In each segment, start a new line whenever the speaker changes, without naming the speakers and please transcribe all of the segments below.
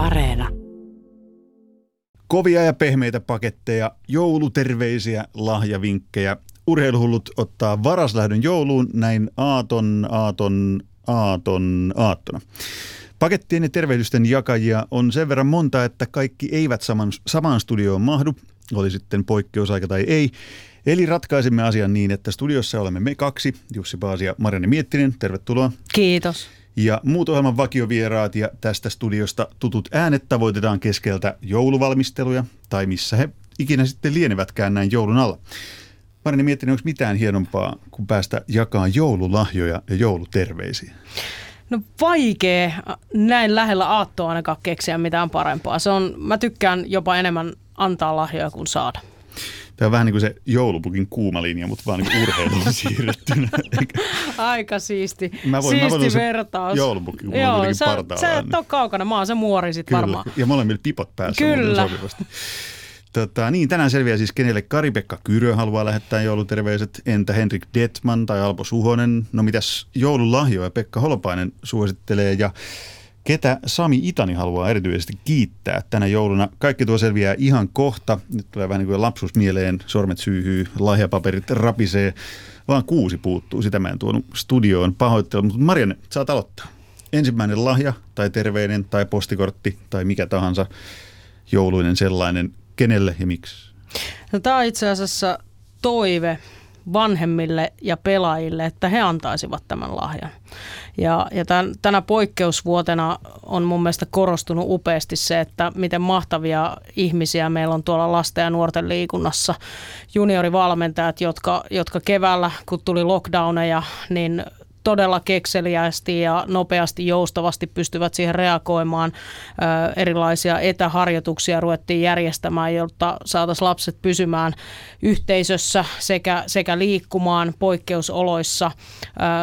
Areena.
Kovia ja pehmeitä paketteja, jouluterveisiä, lahjavinkkejä. Urheiluhullut ottaa varaslähdön jouluun näin aaton, aaton, aaton, aattona. Pakettien ja tervehdysten jakajia on sen verran monta, että kaikki eivät saman, samaan studioon mahdu, oli sitten poikkeusaika tai ei. Eli ratkaisimme asian niin, että studiossa olemme me kaksi, Jussi Paasi ja Marianne Miettinen, tervetuloa.
Kiitos.
Ja muut ohjelman vakiovieraat ja tästä studiosta tutut äänet tavoitetaan keskeltä jouluvalmisteluja tai missä he ikinä sitten lienevätkään näin joulun alla. Marianne Miettinen, onko mitään hienompaa kuin päästä jakaa joululahjoja ja jouluterveisiä?
No vaikea näin lähellä aattoa ainakaan keksiä mitään parempaa. Se on, mä tykkään jopa enemmän antaa lahjoja kuin saada.
Tämä on vähän niin kuin se joulupukin kuuma linja, mutta vaan niin joulupukin siirrettynä.
Aika siisti, mä voin, siisti mä voin vertaus.
Joulupukki, kun Joo,
sä, sä et ole kaukana, mä oon se muori sit
Kyllä.
varmaan.
Ja molemmilla pipot päässä.
Kyllä.
Tota, niin, tänään selviää siis, kenelle Kari-Pekka Kyrö haluaa lähettää jouluterveiset, entä Henrik Detman tai Alpo Suhonen. No mitäs joululahjoja Pekka Holopainen suosittelee ja Sami Itani haluaa erityisesti kiittää tänä jouluna. Kaikki tuo selviää ihan kohta. Nyt tulee vähän niin kuin lapsuus mieleen, sormet syyhyy, lahjapaperit rapisee. Vaan kuusi puuttuu, sitä mä en tuonut studioon pahoittelu. Mutta Marianne, saat aloittaa. Ensimmäinen lahja tai terveinen tai postikortti tai mikä tahansa jouluinen sellainen kenelle ja miksi?
No, tämä on itse asiassa toive vanhemmille ja pelaajille, että he antaisivat tämän lahjan. Ja, ja tämän, tänä poikkeusvuotena on mun mielestä korostunut upeasti se, että miten mahtavia ihmisiä meillä on tuolla lasten ja nuorten liikunnassa. Juniorivalmentajat, jotka, jotka keväällä, kun tuli lockdowneja, niin todella kekseliästi ja nopeasti, joustavasti pystyvät siihen reagoimaan. Erilaisia etäharjoituksia ruvettiin järjestämään, jotta saataisiin lapset pysymään yhteisössä sekä, sekä liikkumaan poikkeusoloissa.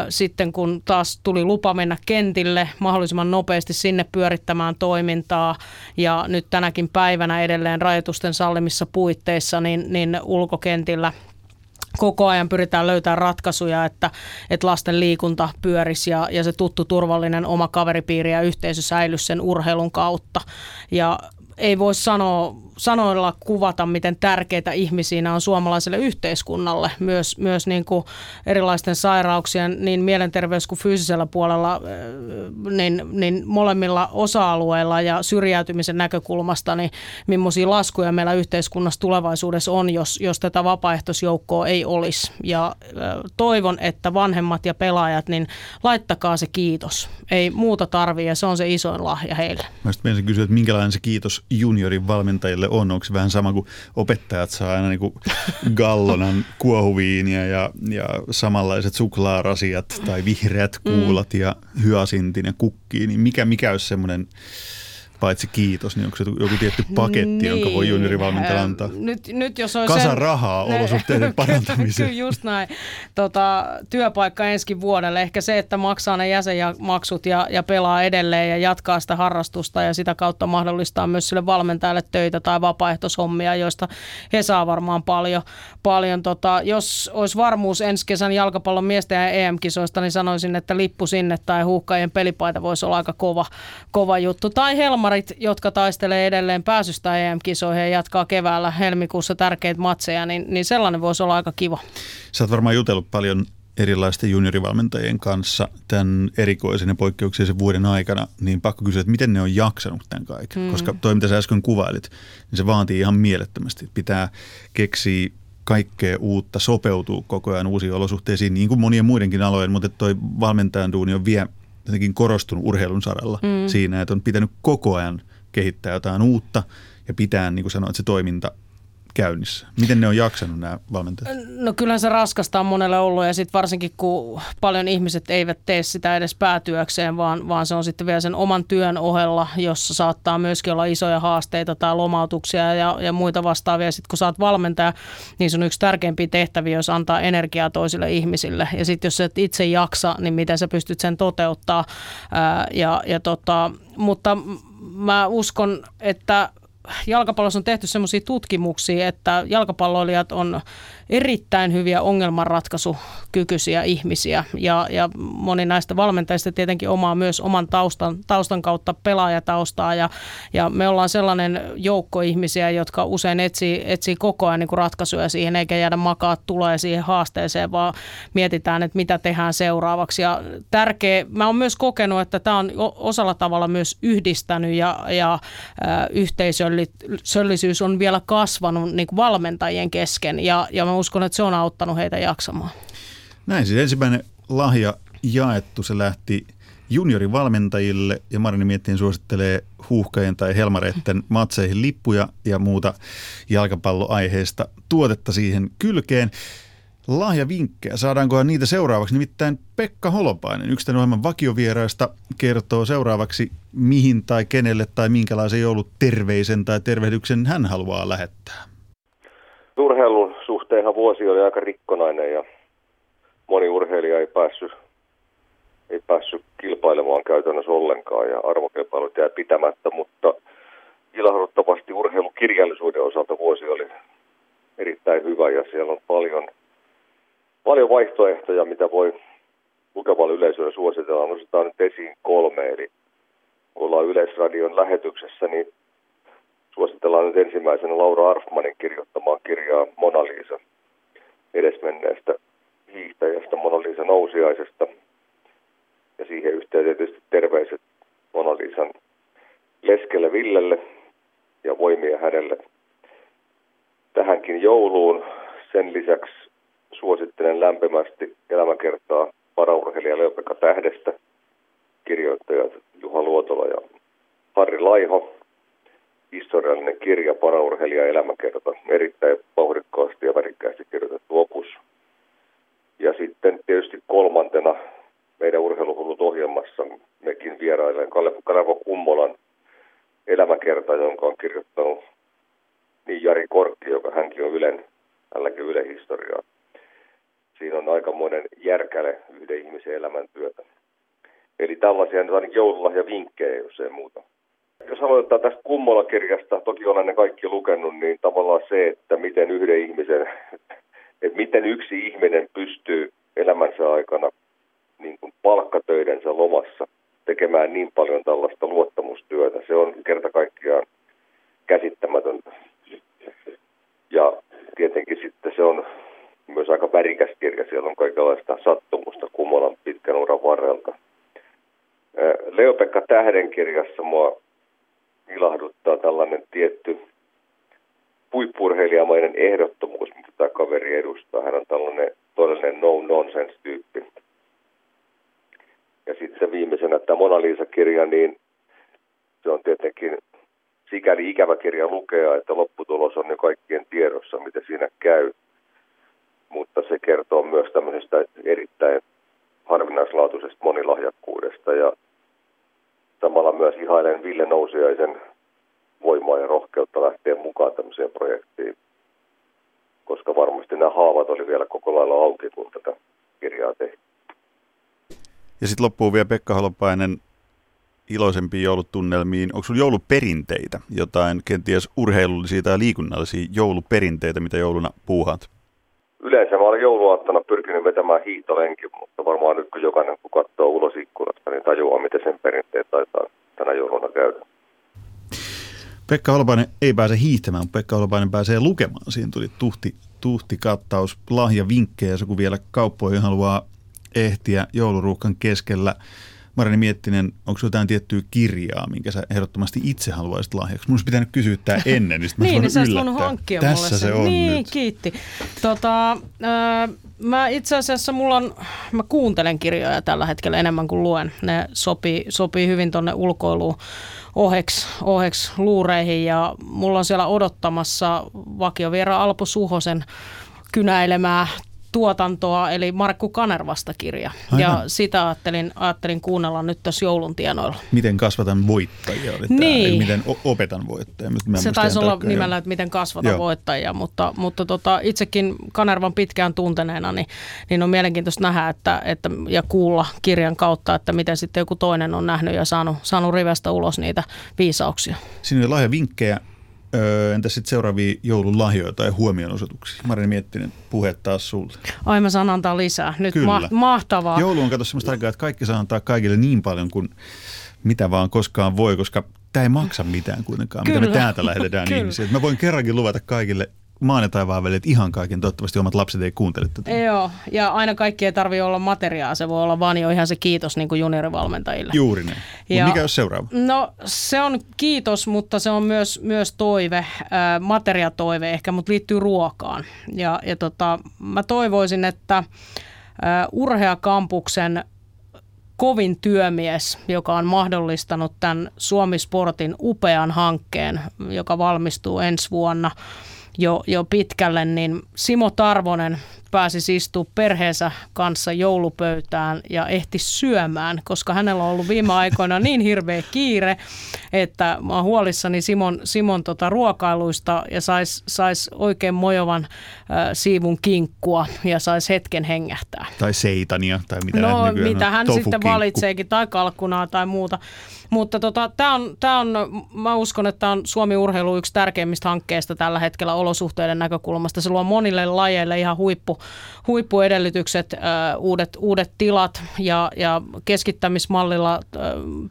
Sitten kun taas tuli lupa mennä kentille mahdollisimman nopeasti sinne pyörittämään toimintaa ja nyt tänäkin päivänä edelleen rajoitusten sallimissa puitteissa, niin, niin ulkokentillä – koko ajan pyritään löytämään ratkaisuja, että, että lasten liikunta pyörisi ja, ja se tuttu turvallinen oma kaveripiiri ja yhteisö säilyisi sen urheilun kautta. Ja ei voi sanoa, sanoilla kuvata, miten tärkeitä ihmisiä on suomalaiselle yhteiskunnalle, myös, myös niin kuin erilaisten sairauksien niin mielenterveys- kuin fyysisellä puolella, äh, niin, niin molemmilla osa-alueilla ja syrjäytymisen näkökulmasta, niin millaisia laskuja meillä yhteiskunnassa tulevaisuudessa on, jos, jos tätä vapaaehtoisjoukkoa ei olisi. Ja äh, toivon, että vanhemmat ja pelaajat, niin laittakaa se kiitos. Ei muuta tarvii ja se on se isoin lahja heille.
Mä sitten kysyä, että minkälainen se kiitos juniorin valmentajille on? Onko se vähän sama kuin opettajat saa aina niin kuin gallonan kuohuviiniä ja, ja samanlaiset suklaarasiat tai vihreät kuulat mm. ja hyasintin ja kukkiin, niin mikä, mikä olisi semmoinen paitsi kiitos, niin onko se joku tietty paketti, niin. jonka voi juniorivalmentaja antaa?
Nyt, nyt jos olisi
Kasa
sen,
rahaa olosuhteiden parantamiseen.
Kyllä just näin. Tota, työpaikka ensi vuodelle. Ehkä se, että maksaa ne jäsenmaksut ja, ja pelaa edelleen ja jatkaa sitä harrastusta ja sitä kautta mahdollistaa myös sille valmentajalle töitä tai vapaaehtoishommia, joista he saa varmaan paljon. paljon tota, jos olisi varmuus ensi kesän jalkapallon miesten ja EM-kisoista, niin sanoisin, että lippu sinne tai huuhkajien pelipaita voisi olla aika kova, kova juttu. Tai Helma tuomarit, jotka taistelee edelleen pääsystä EM-kisoihin ja jatkaa keväällä helmikuussa tärkeitä matseja, niin, niin sellainen voisi olla aika kiva.
Sä oot varmaan jutellut paljon erilaisten juniorivalmentajien kanssa tämän erikoisen ja poikkeuksellisen vuoden aikana, niin pakko kysyä, että miten ne on jaksanut tämän kaiken. Mm. Koska toi, mitä sä äsken kuvailit, niin se vaatii ihan mielettömästi. Pitää keksiä kaikkea uutta, sopeutuu koko ajan uusiin olosuhteisiin, niin kuin monien muidenkin alojen, mutta toi valmentajan duuni on vie jotenkin korostunut urheilun saralla mm. siinä, että on pitänyt koko ajan kehittää jotain uutta ja pitää, niin kuin sanoit, se toiminta käynnissä? Miten ne on jaksanut nämä valmentajat?
No kyllähän se raskasta on monelle ollut ja sitten varsinkin kun paljon ihmiset eivät tee sitä edes päätyökseen, vaan, vaan se on sitten vielä sen oman työn ohella, jossa saattaa myöskin olla isoja haasteita tai lomautuksia ja, ja muita vastaavia. Sitten kun saat valmentaja, niin se on yksi tärkeimpiä tehtäviä, jos antaa energiaa toisille ihmisille. Ja sitten jos et itse jaksa, niin miten sä pystyt sen toteuttaa. Ää, ja, ja tota, mutta mä uskon, että jalkapallossa on tehty sellaisia tutkimuksia, että jalkapalloilijat on erittäin hyviä ongelmanratkaisukykyisiä ihmisiä. Ja, ja moni näistä valmentajista tietenkin omaa myös oman taustan, taustan kautta pelaajataustaa. Ja, ja me ollaan sellainen joukko ihmisiä, jotka usein etsii, etsii koko ajan niin kuin ratkaisuja siihen eikä jäädä makaa tulee siihen haasteeseen, vaan mietitään, että mitä tehdään seuraavaksi. Ja tärkeä, mä oon myös kokenut, että tämä on osalla tavalla myös yhdistänyt ja, ja yhteisöllisyys on vielä kasvanut niin kuin valmentajien kesken. Ja, ja mä uskon, että se on auttanut heitä jaksamaan.
Näin siis ensimmäinen lahja jaettu, se lähti juniorivalmentajille ja Marini Miettiin suosittelee huuhkajien tai helmareiden matseihin lippuja ja muuta jalkapalloaiheista tuotetta siihen kylkeen lahjavinkkejä. Saadaankohan niitä seuraavaksi? Nimittäin Pekka Holopainen, yksi tämän ohjelman vakiovieraista, kertoo seuraavaksi, mihin tai kenelle tai minkälaisen jouluterveisen tai tervehdyksen hän haluaa lähettää.
Urheilun suhteenhan vuosi oli aika rikkonainen ja moni urheilija ei päässyt, ei päässyt kilpailemaan käytännössä ollenkaan ja arvokilpailut jäi pitämättä, mutta ilahduttavasti urheilukirjallisuuden osalta vuosi oli erittäin hyvä ja siellä on paljon – paljon vaihtoehtoja, mitä voi lukevalle yleisölle suositella. Nostetaan nyt esiin kolme, eli ollaan Yleisradion lähetyksessä, niin suositellaan nyt ensimmäisenä Laura Arfmanin kirjoittamaan kirjaa Mona Lisa edesmenneestä hiihtäjästä Mona Lisa nousiaisesta. Ja siihen yhteyteen tietysti terveiset Mona Lisan leskelle Villelle ja voimia hänelle tähänkin jouluun. Sen lisäksi suosittelen lämpimästi elämäkertaa paraurheilija Leopekka Tähdestä, kirjoittajat Juha Luotola ja Harri Laiho. Historiallinen kirja paraurheilija elämäkerta, erittäin vauhdikkaasti ja värikkäästi kirjoitettu opus. Ja sitten tietysti kolmantena meidän urheiluhullut ohjelmassa mekin vierailen Kalevo Kummolan elämäkerta, jonka on kirjoittanut niin Jari Korkki, joka hänkin on Ylen, hänelläkin Ylen historiaa siinä on aikamoinen järkäle yhden ihmisen elämäntyötä. Eli tällaisia nyt ainakin joululahja vinkkejä, jos ei muuta. Jos aloitetaan tästä Kummola-kirjasta, toki olen ne kaikki lukenut, niin tavallaan se, että miten yhden ihmisen, että miten yksi ihminen pystyy elämänsä aikana niin kuin palkkatöidensä lomassa tekemään niin paljon tällaista luottamustyötä. Se on kerta kaikkiaan käsittämätöntä. Ja tietenkin sitten se on myös aika värikäs kirja. Siellä on kaikenlaista sattumusta Kumolan pitkän uran varrelta. Leopekka Tähden kirjassa mua ilahduttaa tällainen tietty puippurheilijamainen ehdottomuus, mitä tämä kaveri edustaa. Hän on tällainen todellinen no-nonsense-tyyppi. Ja sitten se viimeisenä tämä Mona Lisa-kirja, niin se on tietenkin sikäli ikävä kirja lukea, että lopputulos on jo kaikkien tiedossa, mitä siinä käy mutta se kertoo myös tämmöisestä erittäin harvinaislaatuisesta monilahjakkuudesta ja myös ihailen Ville Nousiaisen voimaa ja rohkeutta lähteä mukaan tämmöiseen projektiin, koska varmasti nämä haavat oli vielä koko lailla auki, kun tätä kirjaa tehtiin.
Ja sitten loppuu vielä Pekka Holopainen iloisempiin joulutunnelmiin. Onko sinulla jouluperinteitä, jotain kenties urheilullisia tai liikunnallisia jouluperinteitä, mitä jouluna puuhaat?
yleensä mä olen jouluaattona pyrkinyt vetämään hiihtolenkin, mutta varmaan nyt kun jokainen kun katsoo ulos ikkunasta, niin tajuaa, miten sen perinteet taitaa tänä jouluna käydä.
Pekka Holopainen ei pääse hiihtämään, mutta Pekka Holopainen pääsee lukemaan. Siinä tuli tuhti, tuhti kattaus, lahja vinkkejä, jos joku vielä kauppoihin haluaa ehtiä jouluruuhkan keskellä Marini Miettinen, onko jotain tiettyä kirjaa, minkä sä ehdottomasti itse haluaisit lahjaksi? Mun olisi pitänyt kysyä tämä ennen, niin
niin, niin sä voinut hankkia
Tässä
mulle
se on
Niin,
nyt.
kiitti. Tota, äh, mä itse asiassa mulla on, mä kuuntelen kirjoja tällä hetkellä enemmän kuin luen. Ne sopii, sopii hyvin tonne ulkoiluun oheks, oheks luureihin ja mulla on siellä odottamassa vakioviera Alpo Suhosen kynäilemää tuotantoa, eli Markku Kanervasta kirja. Aivan. Ja sitä ajattelin, ajattelin kuunnella nyt tässä joulun tienoilla.
Miten kasvatan voittajia oli niin. tämä, miten opetan voittajia.
Se taisi olla tarkkaan, nimellä, että miten kasvatan Joo. voittajia, mutta, mutta tota, itsekin Kanervan pitkään tunteneena, niin, niin on mielenkiintoista nähdä että, että, ja kuulla kirjan kautta, että miten sitten joku toinen on nähnyt ja saanut, saanut rivestä ulos niitä viisauksia.
Siinä oli lahja vinkkejä Öö, entä sitten seuraavia joululahjoja tai huomionosoituksia? Marin Miettinen, puhe taas sulle.
Ai mä saan antaa lisää. Nyt ma- mahtavaa.
Joulu on kato semmoista aikaa, että kaikki saa antaa kaikille niin paljon kuin mitä vaan koskaan voi, koska tämä ei maksa mitään kuitenkaan, Kyllä. mitä me täältä lähetetään ihmisiä. Mä voin kerrankin luvata kaikille maan ja taivaan välit ihan kaiken. Toivottavasti omat lapset ei kuuntele tätä.
Joo, ja aina kaikki ei tarvitse olla materiaa. Se voi olla vaan jo ihan se kiitos niin kuin juniorivalmentajille.
Juuri näin. Ja, mikä on seuraava?
No se on kiitos, mutta se on myös, myös toive, äh, materiatoive ehkä, mutta liittyy ruokaan. Ja, ja tota, mä toivoisin, että äh, Urheakampuksen kovin työmies, joka on mahdollistanut tämän Suomi Sportin upean hankkeen, joka valmistuu ensi vuonna – jo, jo pitkälle, niin Simo Tarvonen pääsi istua perheensä kanssa joulupöytään ja ehti syömään, koska hänellä on ollut viime aikoina niin hirveä kiire, että mä oon huolissani Simon, Simon tota ruokailuista ja sais, sais oikein mojovan äh, siivun kinkkua ja sais hetken hengähtää.
Tai seitania tai mitä
No mitä hän sitten valitseekin, tai kalkkunaa tai muuta. Mutta tota, tämä on, tää on, mä uskon, että tämä on Suomi-urheilu yksi tärkeimmistä hankkeista tällä hetkellä olosuhteiden näkökulmasta. Se luo monille lajeille ihan huippu, huippuedellytykset, uudet, uudet tilat ja, ja keskittämismallilla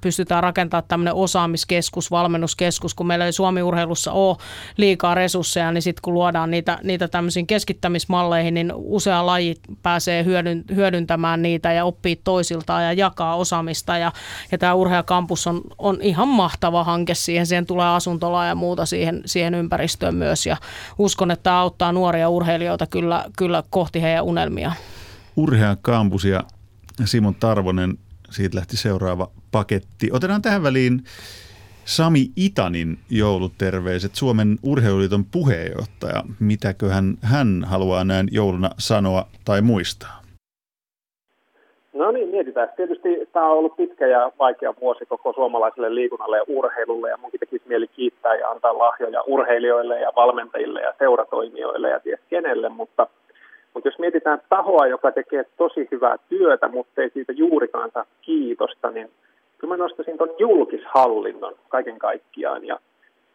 pystytään rakentamaan tämmöinen osaamiskeskus, valmennuskeskus. Kun meillä ei Suomi-urheilussa ole liikaa resursseja, niin sitten kun luodaan niitä, niitä tämmöisiin keskittämismalleihin, niin usea laji pääsee hyödyntämään niitä ja oppii toisiltaan ja jakaa osaamista. Ja, ja tämä urheakampus on, on ihan mahtava hanke siihen. Siihen tulee asuntolaa ja muuta siihen, siihen ympäristöön myös. Ja uskon, että tämä auttaa nuoria urheilijoita kyllä, kyllä kohti heidän unelmia.
Urhea Kampus ja Simon Tarvonen, siitä lähti seuraava paketti. Otetaan tähän väliin Sami Itanin jouluterveiset, Suomen urheiluliiton puheenjohtaja. Mitäköhän hän haluaa näin jouluna sanoa tai muistaa?
No niin, mietitään. Tietysti tämä on ollut pitkä ja vaikea vuosi koko suomalaiselle liikunnalle ja urheilulle ja munkin tekisi mieli kiittää ja antaa lahjoja urheilijoille ja valmentajille ja seuratoimijoille ja ties kenelle, mutta, mutta jos mietitään tahoa, joka tekee tosi hyvää työtä, mutta ei siitä juurikaan saa kiitosta, niin kyllä mä nostaisin tuon julkishallinnon kaiken kaikkiaan ja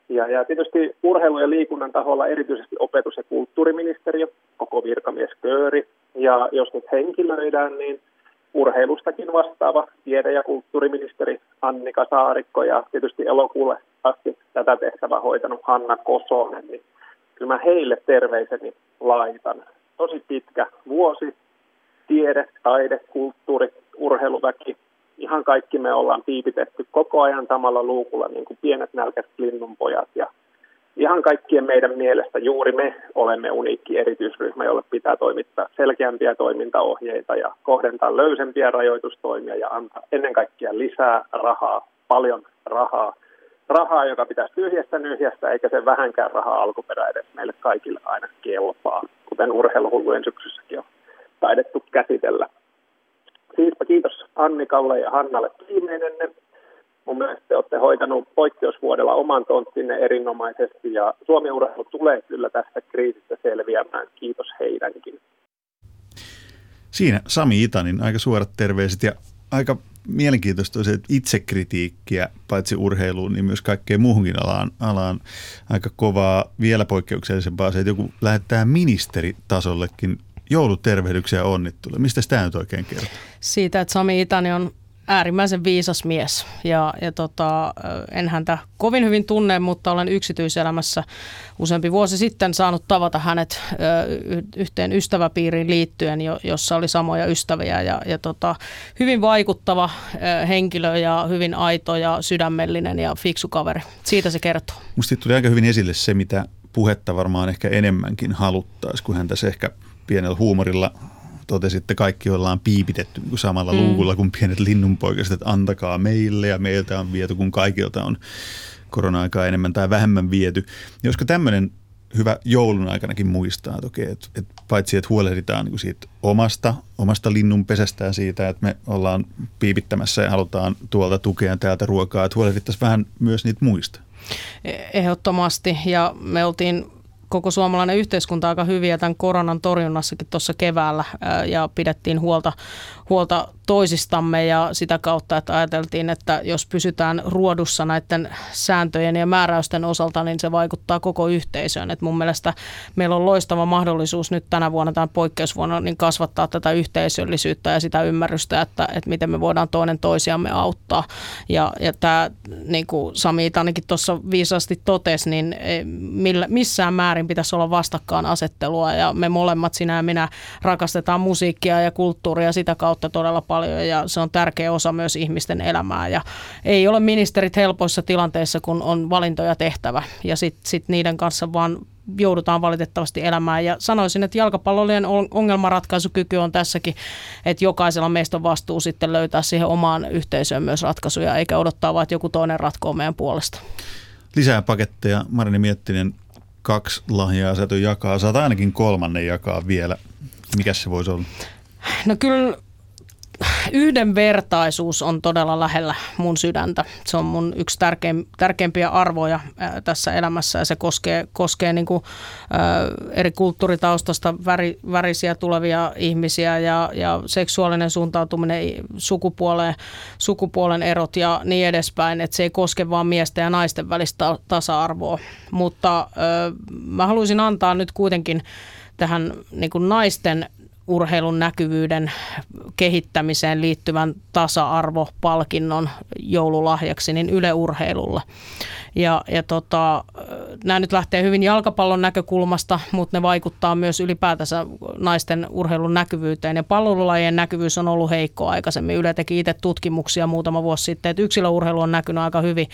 ja, ja tietysti urheilu- ja liikunnan taholla erityisesti opetus- ja kulttuuriministeriö, koko virkamieskööri. Ja jos nyt henkilöidään, niin urheilustakin vastaava tiede- ja kulttuuriministeri Annika Saarikko ja tietysti elokuulle asti tätä tehtävää hoitanut Hanna Kosonen, niin kyllä mä heille terveiseni laitan. Tosi pitkä vuosi, tiede, taide, kulttuuri, urheiluväki, ihan kaikki me ollaan piipitetty koko ajan samalla luukulla niin kuin pienet nälkät linnunpojat ja ihan kaikkien meidän mielestä juuri me olemme uniikki erityisryhmä, jolle pitää toimittaa selkeämpiä toimintaohjeita ja kohdentaa löysempiä rajoitustoimia ja antaa ennen kaikkea lisää rahaa, paljon rahaa. Rahaa, joka pitäisi tyhjästä nyhjästä, eikä se vähänkään rahaa alkuperä meille kaikille aina kelpaa, kuten urheiluhullujen syksyssäkin on taidettu käsitellä. Siispä kiitos Annikalle ja Hannalle viimeinen mun mielestä te olette hoitanut poikkeusvuodella oman tonttinne erinomaisesti ja Suomi urheilu tulee kyllä tästä kriisistä selviämään. Kiitos heidänkin.
Siinä Sami Itanin aika suorat terveiset ja aika mielenkiintoista on se, että itsekritiikkiä paitsi urheiluun, niin myös kaikkeen muuhunkin alaan, alaan aika kovaa, vielä poikkeuksellisempaa se, että joku lähettää ministeritasollekin joulutervehdyksiä ja onnitteluja. Mistä tämä nyt oikein kertoo?
Siitä, että Sami Itani on äärimmäisen viisas mies ja, ja tota, en häntä kovin hyvin tunne, mutta olen yksityiselämässä useampi vuosi sitten saanut tavata hänet yhteen ystäväpiiriin liittyen, jo, jossa oli samoja ystäviä ja, ja tota, hyvin vaikuttava henkilö ja hyvin aito ja sydämellinen ja fiksu kaveri. Siitä se kertoo.
Musta tuli aika hyvin esille se, mitä puhetta varmaan ehkä enemmänkin haluttaisiin, kun hän tässä ehkä pienellä huumorilla totesitte, kaikki ollaan piipitetty niin samalla mm. luukulla kuin pienet linnunpoikaset, että antakaa meille ja meiltä on viety, kun kaikilta on korona-aikaa enemmän tai vähemmän viety. Ja olisiko tämmöinen hyvä joulun aikanakin muistaa toki, että, että paitsi että huolehditaan niin siitä omasta, omasta linnunpesästään siitä, että me ollaan piipittämässä ja halutaan tuolta tukea täältä ruokaa, että huolehdittaisiin vähän myös niitä muista.
Ehdottomasti ja me oltiin koko suomalainen yhteiskunta aika hyviä tämän koronan torjunnassakin tuossa keväällä ja pidettiin huolta, huolta toisistamme ja sitä kautta, että ajateltiin, että jos pysytään ruodussa näiden sääntöjen ja määräysten osalta, niin se vaikuttaa koko yhteisöön. Et mun mielestä meillä on loistava mahdollisuus nyt tänä vuonna, tämän poikkeusvuonna, niin kasvattaa tätä yhteisöllisyyttä ja sitä ymmärrystä, että, että miten me voidaan toinen toisiamme auttaa. Ja, ja tämä, niin kuin Sami ainakin tuossa viisaasti totesi, niin millä, missään määrin pitäisi olla vastakkainasettelua ja me molemmat, sinä ja minä, rakastetaan musiikkia ja kulttuuria sitä kautta todella paljon ja se on tärkeä osa myös ihmisten elämää ja ei ole ministerit helpoissa tilanteissa, kun on valintoja tehtävä ja sitten sit niiden kanssa vaan joudutaan valitettavasti elämään. Ja sanoisin, että jalkapallollinen ongelmanratkaisukyky on tässäkin, että jokaisella meistä on vastuu sitten löytää siihen omaan yhteisöön myös ratkaisuja, eikä odottaa vaan, että joku toinen ratkoo meidän puolesta.
Lisää paketteja. Marini Miettinen kaksi lahjaa sä jakaa. Saat ainakin kolmannen jakaa vielä. Mikä se voisi olla?
No kyllä yhdenvertaisuus on todella lähellä mun sydäntä. Se on mun yksi tärkein, tärkeimpiä arvoja ää, tässä elämässä ja se koskee, koskee niin kuin, ää, eri kulttuuritaustasta väri, värisiä tulevia ihmisiä ja, ja seksuaalinen suuntautuminen, sukupuoleen, sukupuolen erot ja niin edespäin. Että se ei koske vain miesten ja naisten välistä tasa-arvoa. Mutta ää, mä haluaisin antaa nyt kuitenkin tähän niin kuin naisten urheilun näkyvyyden kehittämiseen liittyvän tasa-arvopalkinnon joululahjaksi niin Yle Urheilulle. Ja, ja tota, nämä nyt lähtee hyvin jalkapallon näkökulmasta, mutta ne vaikuttaa myös ylipäätänsä naisten urheilun näkyvyyteen. Ja pallolajien näkyvyys on ollut heikko aikaisemmin. Yle teki itse tutkimuksia muutama vuosi sitten, että yksilöurheilu on näkynyt aika hyvin,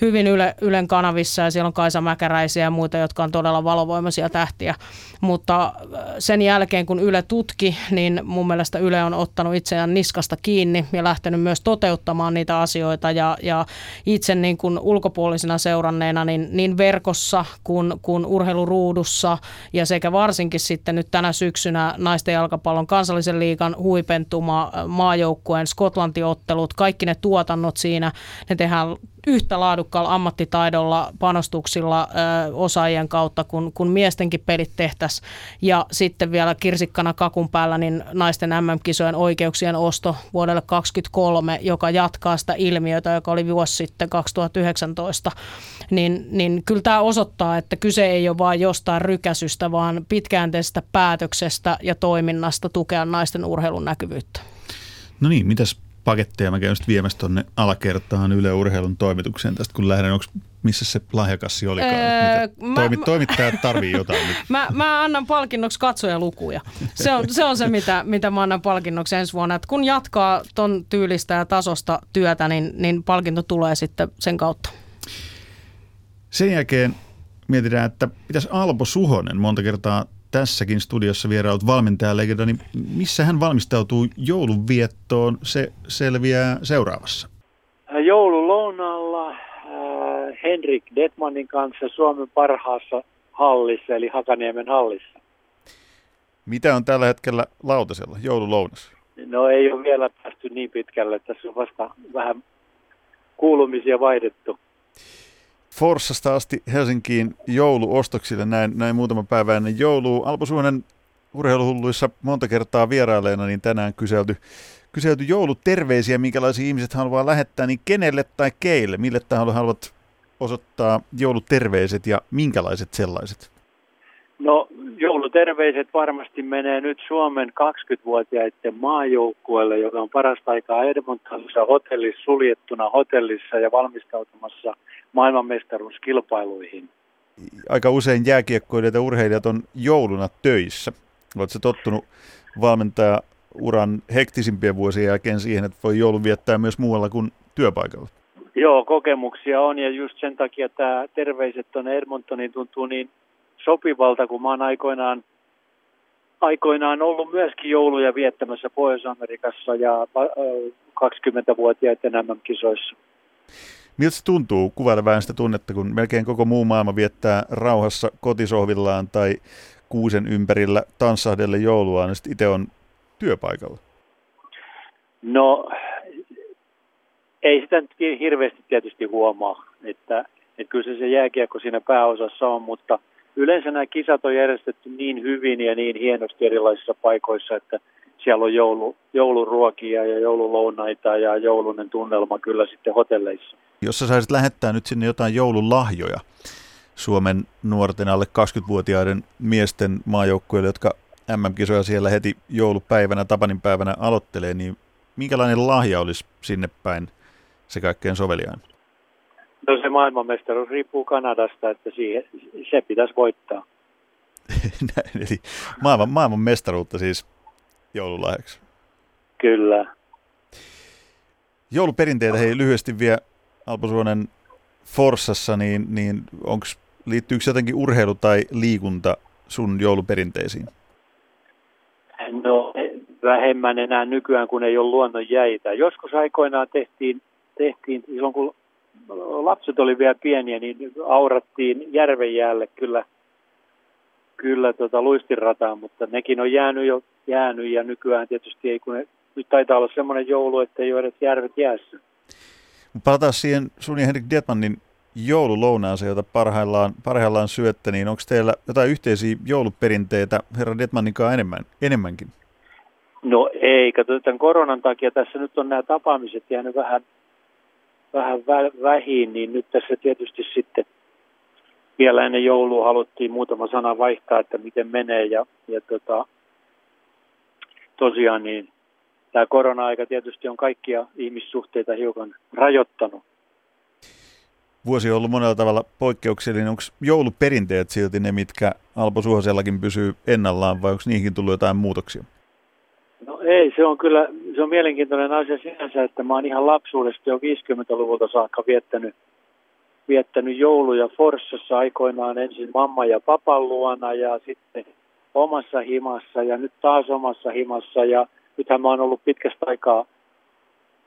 hyvin Yle, Ylen kanavissa ja siellä on Kaisa Mäkäräisiä ja muita, jotka on todella valovoimaisia tähtiä. Mutta äh, sen jälkeen, kun Yle tutki, niin mun mielestä Yle on ottanut itseään niskasta kiinni ja lähtenyt myös toteuttamaan niitä asioita ja, ja itse niin kuin ulkopuolisena vuosina seuranneena niin, niin verkossa kuin, kuin urheiluruudussa. Ja sekä varsinkin sitten nyt tänä syksynä naisten jalkapallon kansallisen liigan huipentuma maajoukkueen Skotlantiottelut, kaikki ne tuotannot siinä, ne tehdään yhtä laadukkaalla ammattitaidolla, panostuksilla ö, osaajien kautta, kun, kun miestenkin pelit tehtäisiin. Ja sitten vielä kirsikkana kakun päällä niin naisten MM-kisojen oikeuksien osto vuodelle 2023, joka jatkaa sitä ilmiötä, joka oli vuosi sitten 2019. Niin, niin kyllä tämä osoittaa, että kyse ei ole vain jostain rykäsystä, vaan pitkäänteistä päätöksestä ja toiminnasta tukea naisten urheilun näkyvyyttä.
No niin, mitäs paketteja mä käyn sitten viemässä tuonne alakertaan Yle Urheilun toimitukseen tästä, kun lähden. Onko missä se lahjakassi olikaan? Öö, mä, Toimi, mä, toimittajat tarvii jotain nyt.
Mä, mä annan palkinnoksi katsojalukuja. Se on se, on se mitä, mitä mä annan palkinnoksi ensi vuonna. Et kun jatkaa ton tyylistä ja tasosta työtä, niin, niin palkinto tulee sitten sen kautta.
Sen jälkeen mietitään, että pitäisi Alpo Suhonen monta kertaa tässäkin studiossa vierailut valmentajalegenda, niin missä hän valmistautuu joulunviettoon, se selviää seuraavassa.
Joululounalla äh, Henrik Detmanin kanssa Suomen parhaassa hallissa, eli Hakaniemen hallissa.
Mitä on tällä hetkellä lautasella, joululounas?
No ei ole vielä päästy niin pitkälle, tässä on vasta vähän kuulumisia vaihdettu.
Forssasta asti Helsinkiin jouluostoksille näin, näin muutama päivä ennen joulua. Alpo Suonen urheiluhulluissa monta kertaa vieraileena, niin tänään kyselty, kyselty jouluterveisiä, minkälaisia ihmiset haluaa lähettää, niin kenelle tai keille, mille taholle haluat osoittaa jouluterveiset ja minkälaiset sellaiset?
No jouluterveiset varmasti menee nyt Suomen 20-vuotiaiden maajoukkueelle, joka on parasta aikaa Edmontonissa hotellissa, suljettuna hotellissa ja valmistautumassa maailmanmestaruuskilpailuihin.
Aika usein jääkiekkoilijat ja urheilijat on jouluna töissä. Oletko tottunut valmentaja uran hektisimpien vuosien jälkeen siihen, että voi joulun viettää myös muualla kuin työpaikalla?
Joo, kokemuksia on ja just sen takia tämä terveiset tuonne Edmontoniin tuntuu niin sopivalta, kun mä oon aikoinaan, aikoinaan ollut myöskin jouluja viettämässä Pohjois-Amerikassa ja 20-vuotiaiden MM-kisoissa.
Miltä se tuntuu kuvailla vähän sitä tunnetta, kun melkein koko muu maailma viettää rauhassa kotisohvillaan tai kuusen ympärillä tanssahdelle joulua, niin itse on työpaikalla?
No, ei sitä nyt hirveästi tietysti huomaa, että, että kyllä se, se jääkiekko siinä pääosassa on, mutta yleensä nämä kisat on järjestetty niin hyvin ja niin hienosti erilaisissa paikoissa, että siellä on joulu, jouluruokia ja joululounaita ja joulunen tunnelma kyllä sitten hotelleissa.
Jos sä saisit lähettää nyt sinne jotain joululahjoja Suomen nuorten alle 20-vuotiaiden miesten maajoukkueille, jotka MM-kisoja siellä heti joulupäivänä, Tapanin päivänä aloittelee, niin minkälainen lahja olisi sinne päin se kaikkein soveliaan?
No se maailmanmestaruus riippuu Kanadasta, että siihen, se pitäisi voittaa.
Näin, eli maailman, maailman mestaruutta siis joululahjaksi.
Kyllä.
Jouluperinteitä hei lyhyesti vielä Alpo Suonen Forssassa, niin, niin onks, liittyykö jotenkin urheilu tai liikunta sun jouluperinteisiin?
No vähemmän enää nykyään, kun ei ole luonnon jäitä. Joskus aikoinaan tehtiin, tehtiin silloin kun lapset oli vielä pieniä, niin aurattiin järven jäälle kyllä, kyllä tota luistinrataan, mutta nekin on jäänyt jo jäänyt ja nykyään tietysti ei, kun ne, nyt taitaa olla semmoinen joulu, että ei ole edes järvet jäässä.
Palataan siihen sun ja Henrik Dietmannin joululounaaseen, jota parhaillaan, parhaillaan syötte, niin onko teillä jotain yhteisiä jouluperinteitä herra Dietmannin kanssa enemmän, enemmänkin?
No ei, kato, tämän koronan takia tässä nyt on nämä tapaamiset jäänyt vähän, vähän vä- vähin, niin nyt tässä tietysti sitten vielä ennen joulua haluttiin muutama sana vaihtaa, että miten menee ja, ja tota, tosiaan niin tämä korona-aika tietysti on kaikkia ihmissuhteita hiukan rajoittanut.
Vuosi on ollut monella tavalla poikkeuksellinen. Onko jouluperinteet silti ne, mitkä Alpo Suhosellakin pysyy ennallaan vai onko niihinkin tullut jotain muutoksia?
Ei, se on kyllä se on mielenkiintoinen asia sinänsä, että mä oon ihan lapsuudesta jo 50-luvulta saakka viettänyt, viettänyt jouluja Forssassa aikoinaan ensin mamma ja papan luona ja sitten omassa himassa ja nyt taas omassa himassa ja nythän mä oon ollut pitkästä aikaa,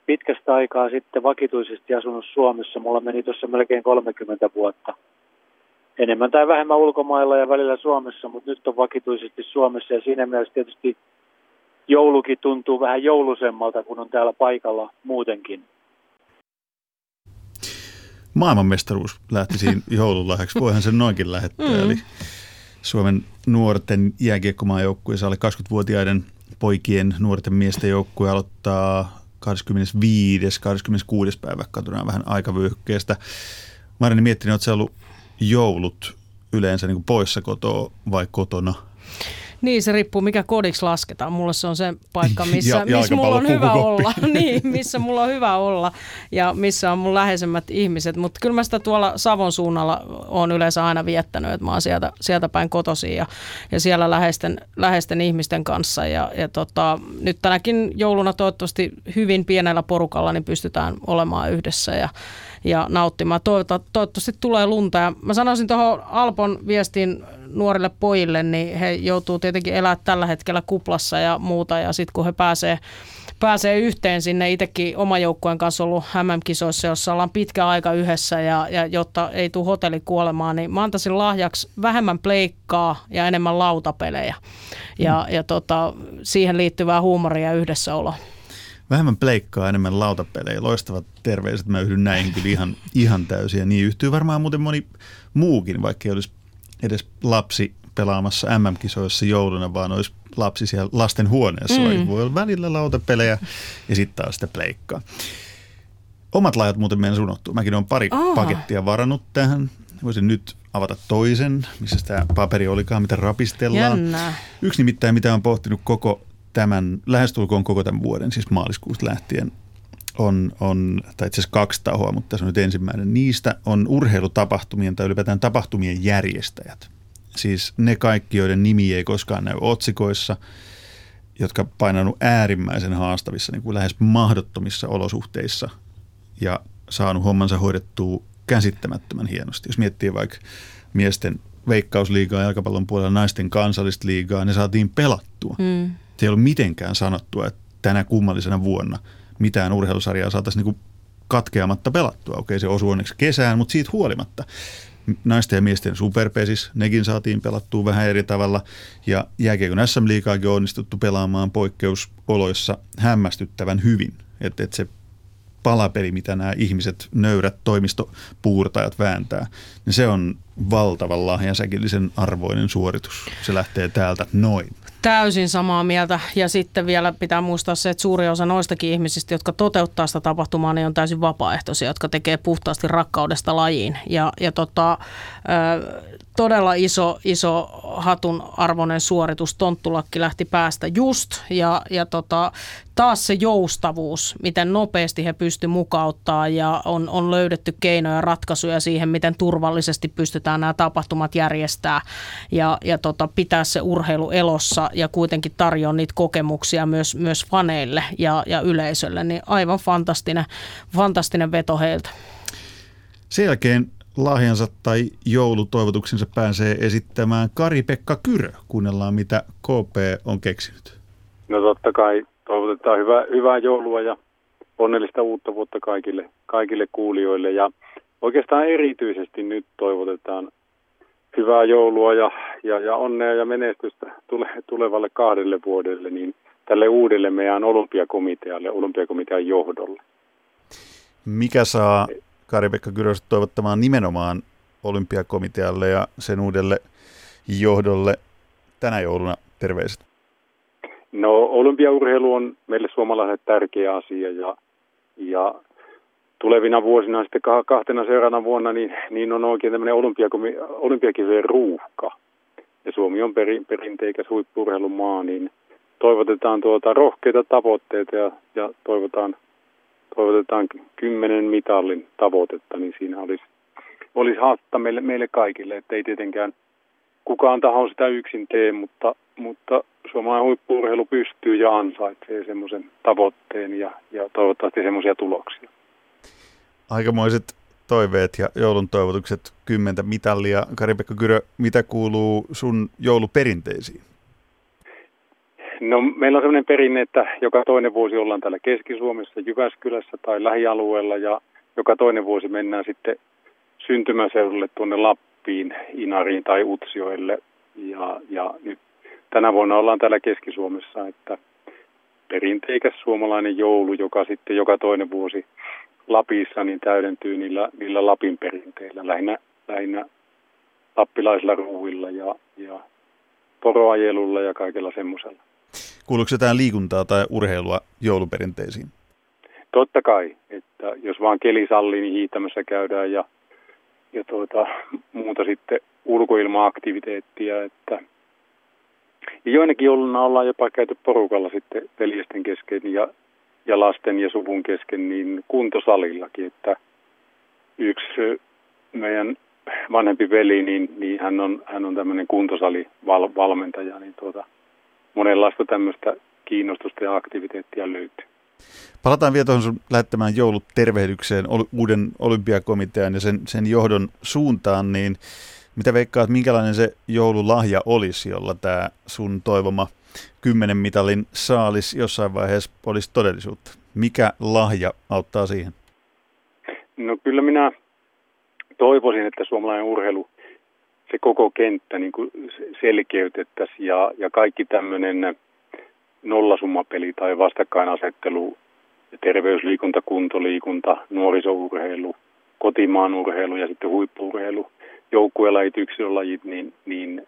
pitkästä aikaa sitten vakituisesti asunut Suomessa. Mulla meni tuossa melkein 30 vuotta. Enemmän tai vähemmän ulkomailla ja välillä Suomessa, mutta nyt on vakituisesti Suomessa ja siinä mielessä tietysti joulukin tuntuu vähän joulusemmalta, kun on täällä paikalla muutenkin.
Maailmanmestaruus lähti siinä joululahjaksi. Voihan sen noinkin lähettää. Mm. Eli Suomen nuorten jääkiekkomaajoukkueessa alle 20-vuotiaiden poikien nuorten miesten joukkue aloittaa 25. 26. päivä, katsotaan vähän aikavyöhykkeestä. Miettinyt, että se ollut joulut yleensä niin kuin poissa kotoa vai kotona –
niin, se riippuu mikä kodiksi lasketaan. Mulla se on se paikka, missä, ja, missä mulla on hyvä olla. niin, missä mulla on hyvä olla ja missä on mun läheisemmät ihmiset. Mutta kyllä mä sitä tuolla Savon suunnalla on yleensä aina viettänyt, että mä oon sieltä, sieltä päin kotosi ja, ja siellä läheisten, läheisten ihmisten kanssa. Ja, ja tota, nyt tänäkin jouluna toivottavasti hyvin pienellä porukalla niin pystytään olemaan yhdessä ja, ja nauttimaan. Toivottavasti tulee lunta. Ja mä sanoisin tuohon Alpon viestin nuorille pojille, niin he joutuu tietenkin elää tällä hetkellä kuplassa ja muuta. Ja sitten kun he pääsee pääsee yhteen sinne. Itsekin oma joukkueen kanssa ollut MM-kisoissa, jossa ollaan pitkä aika yhdessä ja, ja jotta ei tule hotelli kuolemaan, niin mä antaisin lahjaksi vähemmän pleikkaa ja enemmän lautapelejä ja, mm. ja tota, siihen liittyvää huumoria ja yhdessäoloa.
Vähemmän pleikkaa, enemmän lautapelejä. Loistavat terveiset. Mä yhdyn näihin kyllä ihan, ihan täysin. Ja niin yhtyy varmaan muuten moni muukin, vaikka ei olisi edes lapsi pelaamassa MM-kisoissa jouluna, vaan olisi lapsi siellä lasten huoneessa. Mm. Voi olla välillä lautapelejä ja sitten taas sitä pleikkaa. Omat lajat muuten meidän unohtuu. Mäkin olen pari oh. pakettia varannut tähän. Voisin nyt avata toisen, missä tämä paperi olikaan, mitä rapistellaan.
Jännä.
Yksi nimittäin, mitä olen pohtinut koko tämän, lähestulkoon koko tämän vuoden, siis maaliskuusta lähtien, on, on tai itse asiassa kaksi tahoa, mutta tässä on nyt ensimmäinen. Niistä on urheilutapahtumien tai ylipäätään tapahtumien järjestäjät. Siis ne kaikki, joiden nimi ei koskaan näy otsikoissa, jotka painanut äärimmäisen haastavissa, niin kuin lähes mahdottomissa olosuhteissa ja saanut hommansa hoidettua käsittämättömän hienosti. Jos miettii vaikka miesten veikkausliigaa, jalkapallon puolella naisten kansallista liigaa, ne saatiin pelattua. Mm. Se ei ollut mitenkään sanottua, että tänä kummallisena vuonna – mitään urheilusarjaa saataisiin niin katkeamatta pelattua. Okei, se osui onneksi kesään, mutta siitä huolimatta. Naisten ja miesten superpesis, nekin saatiin pelattua vähän eri tavalla. Ja jääkiekon SM-liigaakin on onnistuttu pelaamaan poikkeusoloissa hämmästyttävän hyvin. Että et se palapeli, mitä nämä ihmiset, nöyrät toimistopuurtajat vääntää, niin se on valtavan lahjansäkillisen arvoinen suoritus. Se lähtee täältä noin.
Täysin samaa mieltä. Ja sitten vielä pitää muistaa se, että suuri osa noistakin ihmisistä, jotka toteuttaa sitä tapahtumaa, niin on täysin vapaaehtoisia, jotka tekee puhtaasti rakkaudesta lajiin. Ja, ja tota, todella iso, iso hatun arvoinen suoritus. Tonttulakki lähti päästä just ja, ja tota, taas se joustavuus, miten nopeasti he pystyivät mukauttaa ja on, on löydetty keinoja ja ratkaisuja siihen, miten turvallisesti pystytään nämä tapahtumat järjestää ja, ja tota, pitää se urheilu elossa ja kuitenkin tarjoaa niitä kokemuksia myös, myös faneille ja, ja yleisölle, niin aivan fantastinen, fantastinen veto heiltä.
Sen jälkeen lahjansa tai joulutoivotuksensa pääsee esittämään Kari-Pekka Kyrö. Kuunnellaan, mitä KP on keksinyt.
No totta kai toivotetaan hyvää, hyvää joulua ja onnellista uutta vuotta kaikille, kaikille kuulijoille. Ja oikeastaan erityisesti nyt toivotetaan hyvää joulua ja, ja, ja onnea ja menestystä tule, tulevalle kahdelle vuodelle, niin tälle uudelle meidän olympiakomitealle, olympiakomitean johdolle.
Mikä saa Kari-Pekka Kyröstä toivottamaan nimenomaan olympiakomitealle ja sen uudelle johdolle tänä jouluna terveiset?
No olympiaurheilu on meille suomalaisille tärkeä asia ja, ja tulevina vuosina sitten kahtena seuraavana vuonna niin, niin on oikein tämmöinen olympiakisojen ruuhka. Ja Suomi on perin, perinteikäs huippurheilumaa, niin toivotetaan tuota rohkeita tavoitteita ja, ja toivotaan toivotetaan kymmenen mitallin tavoitetta, niin siinä olisi, olisi haastetta meille, meille kaikille, että ei tietenkään kukaan taho sitä yksin tee, mutta, mutta suomalainen huippuurheilu pystyy ja ansaitsee semmoisen tavoitteen ja, ja toivottavasti semmoisia tuloksia.
Aikamoiset toiveet ja joulun toivotukset, kymmentä mitallia. Kari-Pekka Kyrö, mitä kuuluu sun jouluperinteisiin?
No meillä on sellainen perinne, että joka toinen vuosi ollaan täällä Keski-Suomessa, Jyväskylässä tai lähialueella ja joka toinen vuosi mennään sitten syntymäseudulle tuonne Lappiin, Inariin tai Utsioille. Ja, ja nyt tänä vuonna ollaan täällä Keski-Suomessa, että perinteikäs suomalainen joulu, joka sitten joka toinen vuosi Lapissa niin täydentyy niillä, niillä Lapin perinteillä, lähinnä, lähinnä lappilaisilla ruuilla ja, ja poroajelulla ja kaikella semmoisella.
Kuuluuko jotain liikuntaa tai urheilua jouluperinteisiin?
Totta kai, että jos vaan keli sallii, niin hiihtämässä käydään ja, ja tuota, muuta sitten ulkoilma-aktiviteettia. Että ja joinakin jouluna ollaan jopa käyty porukalla sitten veljesten kesken ja, ja lasten ja suvun kesken niin kuntosalillakin, että yksi meidän vanhempi veli, niin, niin hän on, hän on tämmöinen kuntosalivalmentaja, niin tuota, monenlaista tämmöistä kiinnostusta ja aktiviteettia löytyy.
Palataan vielä tuohon sun lähettämään joulutervehdykseen uuden olympiakomitean ja sen, sen johdon suuntaan, niin mitä veikkaat, minkälainen se joululahja olisi, jolla tämä sun toivoma kymmenen mitalin saalis jossain vaiheessa olisi todellisuutta? Mikä lahja auttaa siihen?
No kyllä minä toivoisin, että suomalainen urheilu se koko kenttä niin kuin selkeytettäisiin ja, ja kaikki tämmöinen nollasummapeli tai vastakkainasettelu, terveysliikunta, kuntoliikunta, nuorisourheilu, kotimaan urheilu ja sitten huippuurheilu, joukkuelajit, yksilölajit, niin, niin,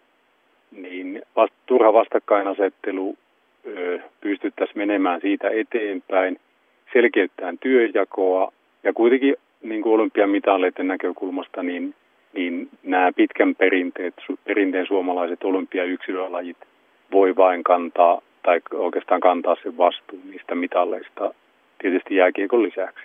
niin vast, turha vastakkainasettelu ö, pystyttäisiin menemään siitä eteenpäin, selkeyttämään työjakoa ja kuitenkin niin kuin olympiamitaleiden näkökulmasta, niin niin nämä pitkän perinteet, perinteen suomalaiset olympiayksilölajit voi vain kantaa, tai oikeastaan kantaa sen vastuun niistä mitalleista, tietysti jääkiekon lisäksi.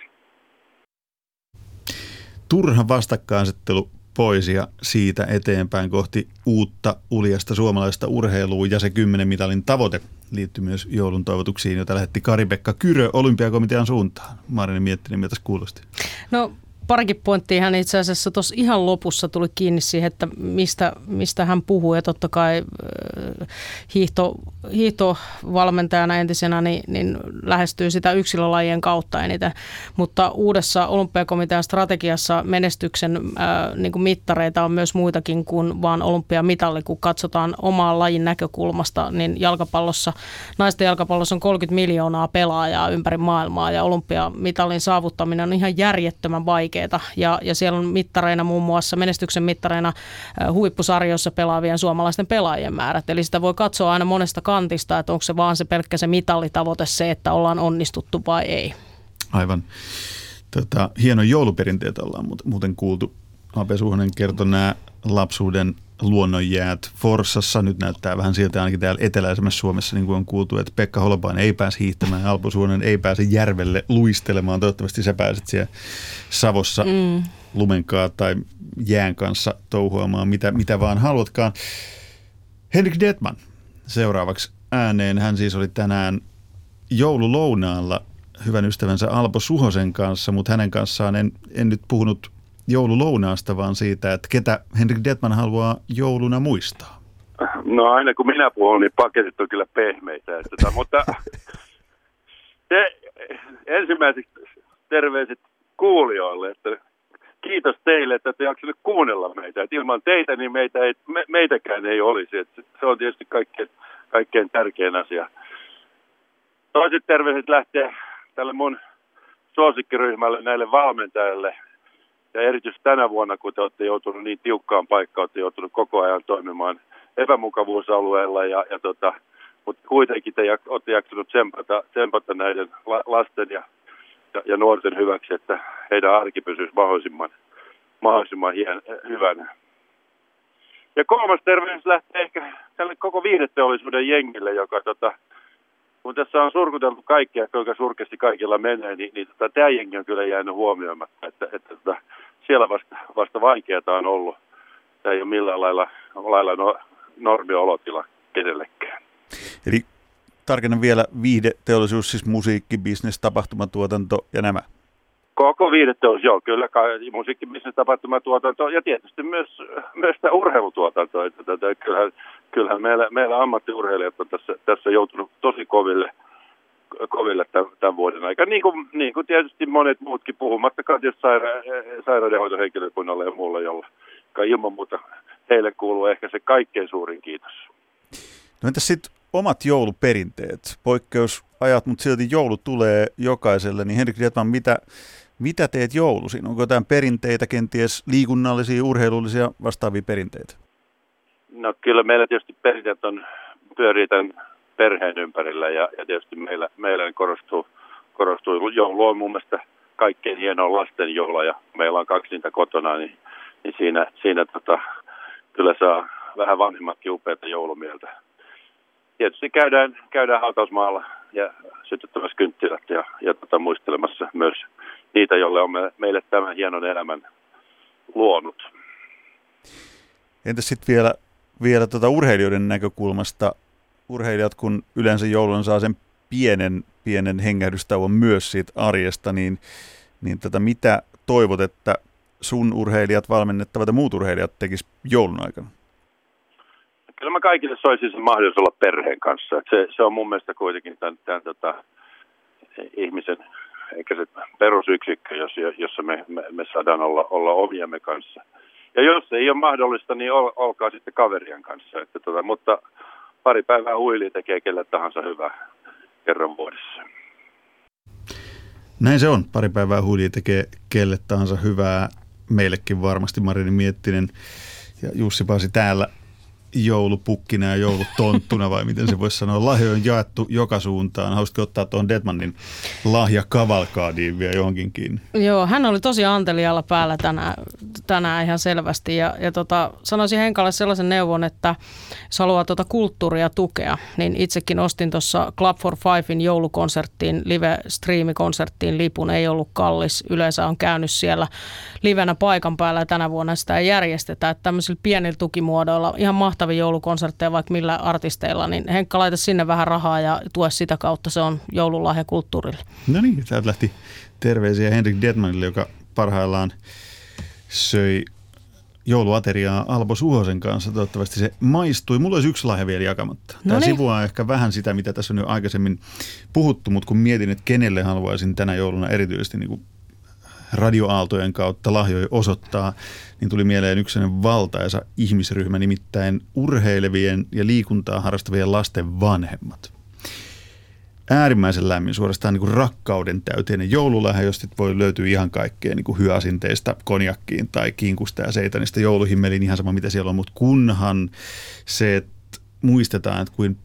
Turha vastakkainasettelu pois ja siitä eteenpäin kohti uutta uljasta suomalaista urheilua ja se kymmenen mitalin tavoite liittyy myös joulun toivotuksiin, jota lähetti Kari-Pekka Kyrö olympiakomitean suuntaan. Marini mietti, miltä kuulosti.
No parikin pointtia hän itse asiassa tuossa ihan lopussa tuli kiinni siihen, että mistä, mistä hän puhuu. Ja totta kai äh, hiihto, hiihtovalmentajana entisenä niin, niin lähestyy sitä yksilölajien kautta eniten. Mutta uudessa olympiakomitean strategiassa menestyksen äh, niin kuin mittareita on myös muitakin kuin vaan olympiamitalli. Kun katsotaan omaa lajin näkökulmasta, niin jalkapallossa, naisten jalkapallossa on 30 miljoonaa pelaajaa ympäri maailmaa ja olympiamitalin saavuttaminen on ihan järjettömän vaikea vaikeaa. Ja, ja siellä on mittareina muun muassa, menestyksen mittareina huippusarjoissa pelaavien suomalaisten pelaajien määrät. Eli sitä voi katsoa aina monesta kantista, että onko se vaan se pelkkä se mitallitavoite se, että ollaan onnistuttu vai ei.
Aivan. Tota, hieno jouluperinteet ollaan muuten kuultu. Ape Suhonen kertoi nämä lapsuuden luonnonjäät Forsassa. Nyt näyttää vähän siltä ainakin täällä eteläisemmässä Suomessa, niin kuin on kuultu, että Pekka Holopainen ei pääse hiihtämään, Alpo Suonen ei pääse järvelle luistelemaan. Toivottavasti sä pääset siellä Savossa mm. lumenkaa tai jään kanssa touhuamaan, mitä, mitä vaan haluatkaan. Henrik Detman seuraavaksi ääneen. Hän siis oli tänään joululounaalla hyvän ystävänsä Alpo Suhosen kanssa, mutta hänen kanssaan en, en nyt puhunut joululounaasta, vaan siitä, että ketä Henrik Detman haluaa jouluna muistaa?
No aina kun minä puhun, niin paketit on kyllä pehmeitä. Että, tota, mutta te, ensimmäiseksi terveiset kuulijoille, että kiitos teille, että te jaksatte kuunnella meitä. Että ilman teitä niin meitä ei, me, meitäkään ei olisi. Että se on tietysti kaikkein, kaikkein tärkein asia. Toiset terveiset lähtee tälle mun suosikkiryhmälle, näille valmentajille, ja erityisesti tänä vuonna, kun te olette joutunut niin tiukkaan paikkaan, olette joutunut koko ajan toimimaan epämukavuusalueella, ja, ja tota, mutta kuitenkin te olette jaksanut tsempata, tsempata näiden lasten ja, ja, ja nuorten hyväksi, että heidän arki pysyisi mahdollisimman, mahdollisimman hien, hyvänä. Ja kolmas terveys lähtee ehkä tälle koko viihdeteollisuuden jengille, joka tota, kun tässä on surkuteltu kaikkia, kuinka surkeasti kaikilla menee, niin, niin tota, tämä jengi on kyllä jäänyt huomioimatta, että, että, että tota, siellä vasta, vasta vaikeaa on ollut. Tämä ei ole millään lailla, lailla no, normiolotila kenellekään.
Eli tarkennan vielä viihdeteollisuus, siis musiikki, business, tapahtumatuotanto ja nämä.
Koko viihdeteollisuus, joo, kyllä musiikki, business, tapahtumatuotanto ja tietysti myös, myös tämä urheilutuotanto. Että, että, että kyllähän, kyllähän meillä, meillä ammattiurheilijat on tässä, tässä joutunut tosi koville – koville tämän, tämän vuoden aikana, niin kuin, niin kuin tietysti monet muutkin, puhumattakaan tietysti saira- sairaudenhoitohenkilökunnalle ja muulle, jolla ilman muuta heille kuuluu ehkä se kaikkein suurin kiitos.
No entäs sitten omat jouluperinteet, poikkeusajat, mutta silti joulu tulee jokaiselle, niin Henrik Dietman, mitä, mitä teet joulusin? Onko jotain perinteitä, kenties liikunnallisia, urheilullisia vastaavia perinteitä?
No kyllä meillä tietysti perinteet on pyörii perheen ympärillä ja, ja tietysti meillä, meillä korostuu, korostuu joulu on mun mielestä kaikkein hienoa lasten joula ja meillä on kaksi niitä kotona, niin, niin siinä, siinä tota, kyllä saa vähän vanhemmatkin upeita joulumieltä. Tietysti käydään, käydään hautausmaalla ja sytyttämässä kynttilät ja, ja tota, muistelemassa myös niitä, joille on me, meille tämän hienon elämän luonut.
Entäs sitten vielä, vielä tuota urheilijoiden näkökulmasta, urheilijat, kun yleensä joulun saa sen pienen, pienen hengähdystauon myös siitä arjesta, niin, niin tätä mitä toivot, että sun urheilijat, valmennettavat ja muut urheilijat tekis joulun aikana?
Kyllä mä kaikille soisin sen mahdollisuus olla perheen kanssa. Se, se on mun mielestä kuitenkin tämän, tämän tota, ihmisen eikä se perusyksikkö, jos, jossa me, me, me saadaan olla, olla omiamme kanssa. Ja jos ei ole mahdollista, niin ol, olkaa sitten kaverien kanssa. Että tota, mutta pari päivää huili tekee kelle tahansa hyvää kerran vuodessa.
Näin se on. Pari päivää huili tekee kelle tahansa hyvää. Meillekin varmasti Marini Miettinen ja Jussi Pasi täällä joulupukkina ja joulutonttuna vai miten se voisi sanoa. Lahjoja on jaettu joka suuntaan. Haluaisitko ottaa tuon Detmanin lahjakavalkaadiin vielä johonkin kiinni?
Joo, hän oli tosi antelialla päällä tänään, tänään ihan selvästi. Ja, ja tota, sanoisin Henkalle sellaisen neuvon, että jos haluaa tuota kulttuuria tukea, niin itsekin ostin tuossa Club for Fivein joulukonserttiin, live-striimikonserttiin lipun. Ei ollut kallis. Yleensä on käynyt siellä livenä paikan päällä ja tänä vuonna sitä ei järjestetä. Että tämmöisillä pienillä tukimuodoilla ihan mahtavaa mahtavia joulukonsertteja vaikka millä artisteilla, niin Henkka laita sinne vähän rahaa ja tue sitä kautta, se on joululahja kulttuurille.
No niin, täältä lähti terveisiä Henrik Detmanille, joka parhaillaan söi jouluateriaa Albo Suhosen kanssa. Toivottavasti se maistui. Mulla olisi yksi lahja vielä jakamatta. Tämä Noniin. sivuaa ehkä vähän sitä, mitä tässä on jo aikaisemmin puhuttu, mutta kun mietin, että kenelle haluaisin tänä jouluna erityisesti niin kuin radioaaltojen kautta lahjoja osoittaa, niin tuli mieleen yksi valtaisa ihmisryhmä, nimittäin urheilevien ja liikuntaa harrastavien lasten vanhemmat. äärimmäisen lämmin, suorastaan niin kuin rakkauden täyteinen joululahja, josta voi löytyä ihan kaikkea niin kuin hyasinteista konjakkiin tai kinkusta ja seitanista jouluhimmeliin, ihan sama mitä siellä on, mutta kunhan se, että muistetaan, että kuin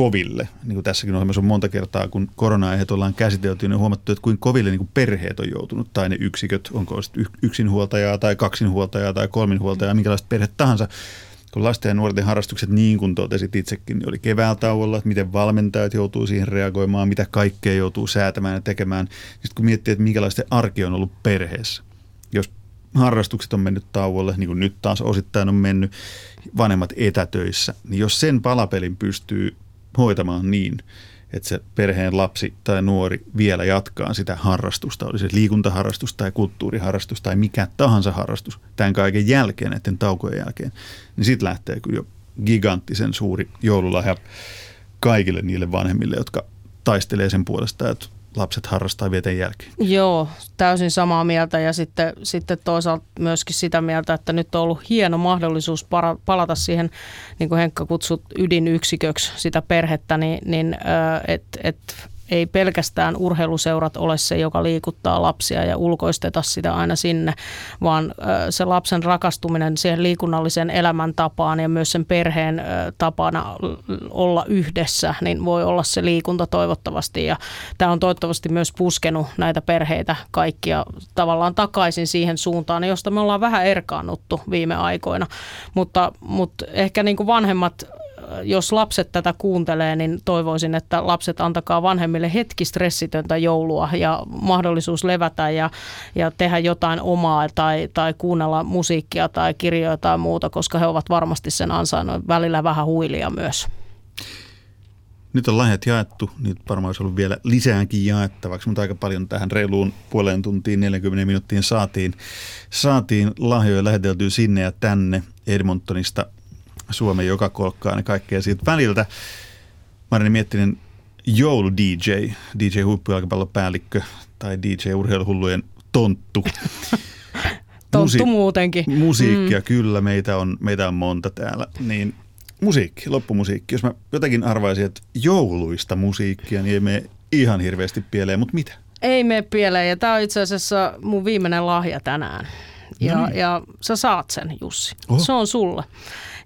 koville, niin kuin tässäkin ohjelmassa on monta kertaa, kun korona ollaan käsitelty, niin on huomattu, että kuin koville niin kuin perheet on joutunut, tai ne yksiköt, onko yksinhuoltajaa tai kaksinhuoltajaa tai kolminhuoltajaa, minkälaista perhe tahansa, kun lasten ja nuorten harrastukset, niin kuin totesit itsekin, niin oli keväällä tauolla, että miten valmentajat joutuu siihen reagoimaan, mitä kaikkea joutuu säätämään ja tekemään. Sitten kun miettii, että minkälaista arki on ollut perheessä, jos harrastukset on mennyt tauolle, niin kuin nyt taas osittain on mennyt, vanhemmat etätöissä, niin jos sen palapelin pystyy hoitamaan niin, että se perheen lapsi tai nuori vielä jatkaa sitä harrastusta, oli se liikuntaharrastus tai kulttuuriharrastus tai mikä tahansa harrastus tämän kaiken jälkeen, näiden taukojen jälkeen, niin sitten lähtee kyllä jo giganttisen suuri joululahja kaikille niille vanhemmille, jotka taistelee sen puolesta, että lapset harrastaa vieteen jälkeen.
Joo, täysin samaa mieltä ja sitten, sitten toisaalta myöskin sitä mieltä, että nyt on ollut hieno mahdollisuus palata siihen, niin kuin Henkka kutsut ydinyksiköksi sitä perhettä, niin, niin että et, ei pelkästään urheiluseurat ole se, joka liikuttaa lapsia ja ulkoisteta sitä aina sinne, vaan se lapsen rakastuminen siihen liikunnalliseen elämäntapaan ja myös sen perheen tapana olla yhdessä, niin voi olla se liikunta toivottavasti. Ja tämä on toivottavasti myös puskenut näitä perheitä kaikkia tavallaan takaisin siihen suuntaan, josta me ollaan vähän erkaannuttu viime aikoina. Mutta, mutta ehkä niin kuin vanhemmat jos lapset tätä kuuntelee, niin toivoisin, että lapset antakaa vanhemmille hetki stressitöntä joulua ja mahdollisuus levätä ja, ja tehdä jotain omaa tai, tai kuunnella musiikkia tai kirjoja tai muuta, koska he ovat varmasti sen ansainnut välillä vähän huilia myös.
Nyt on lahjat jaettu, niitä varmaan olisi ollut vielä lisäänkin jaettavaksi, mutta aika paljon tähän reiluun puoleen tuntiin 40 minuuttiin saatiin, saatiin lahjoja läheteltyä sinne ja tänne Edmontonista Suomen joka kolkkaan ja kaikkea siitä väliltä. Marini Miettinen, joulu DJ, DJ huippujalkapallopäällikkö tai DJ urheiluhullujen tonttu.
tonttu Musi- muutenkin.
Musiikkia, mm. kyllä, meitä on, meitä on monta täällä. Niin musiikki, loppumusiikki. Jos mä jotakin arvaisin, että jouluista musiikkia, niin ei mene ihan hirveästi pieleen, mutta mitä?
Ei mene pieleen ja tämä on itse asiassa mun viimeinen lahja tänään. Ja, no niin. ja sä saat sen, Jussi. Oho. Se on sulle.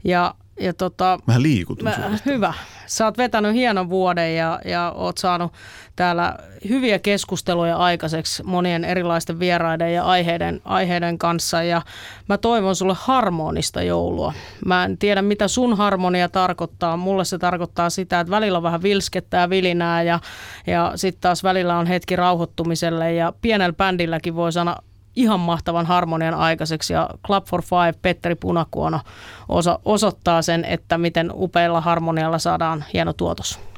Ja, ja tota,
Vähän liikutun
mä, Hyvä. Sä oot vetänyt hienon vuoden ja, ja oot saanut täällä hyviä keskusteluja aikaiseksi monien erilaisten vieraiden ja aiheiden, aiheiden kanssa. Ja mä toivon sulle harmonista joulua. Mä en tiedä, mitä sun harmonia tarkoittaa. Mulle se tarkoittaa sitä, että välillä on vähän vilskettä ja vilinää ja, ja sitten taas välillä on hetki rauhoittumiselle. Ja pienellä bändilläkin voi sanoa ihan mahtavan harmonian aikaiseksi ja Club for Five, Petteri Punakuono oso, osoittaa sen, että miten upealla harmonialla saadaan hieno tuotos.